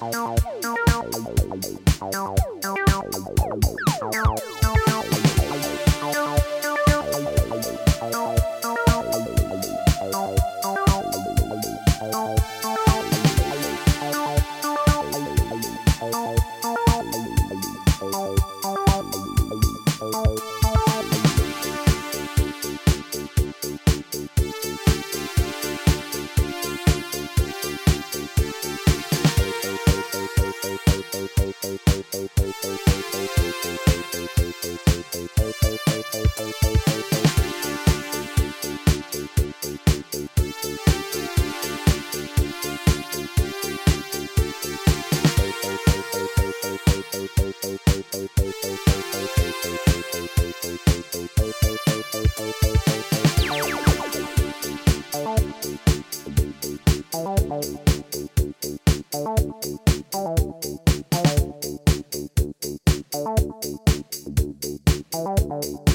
Oh. Bye. Bye.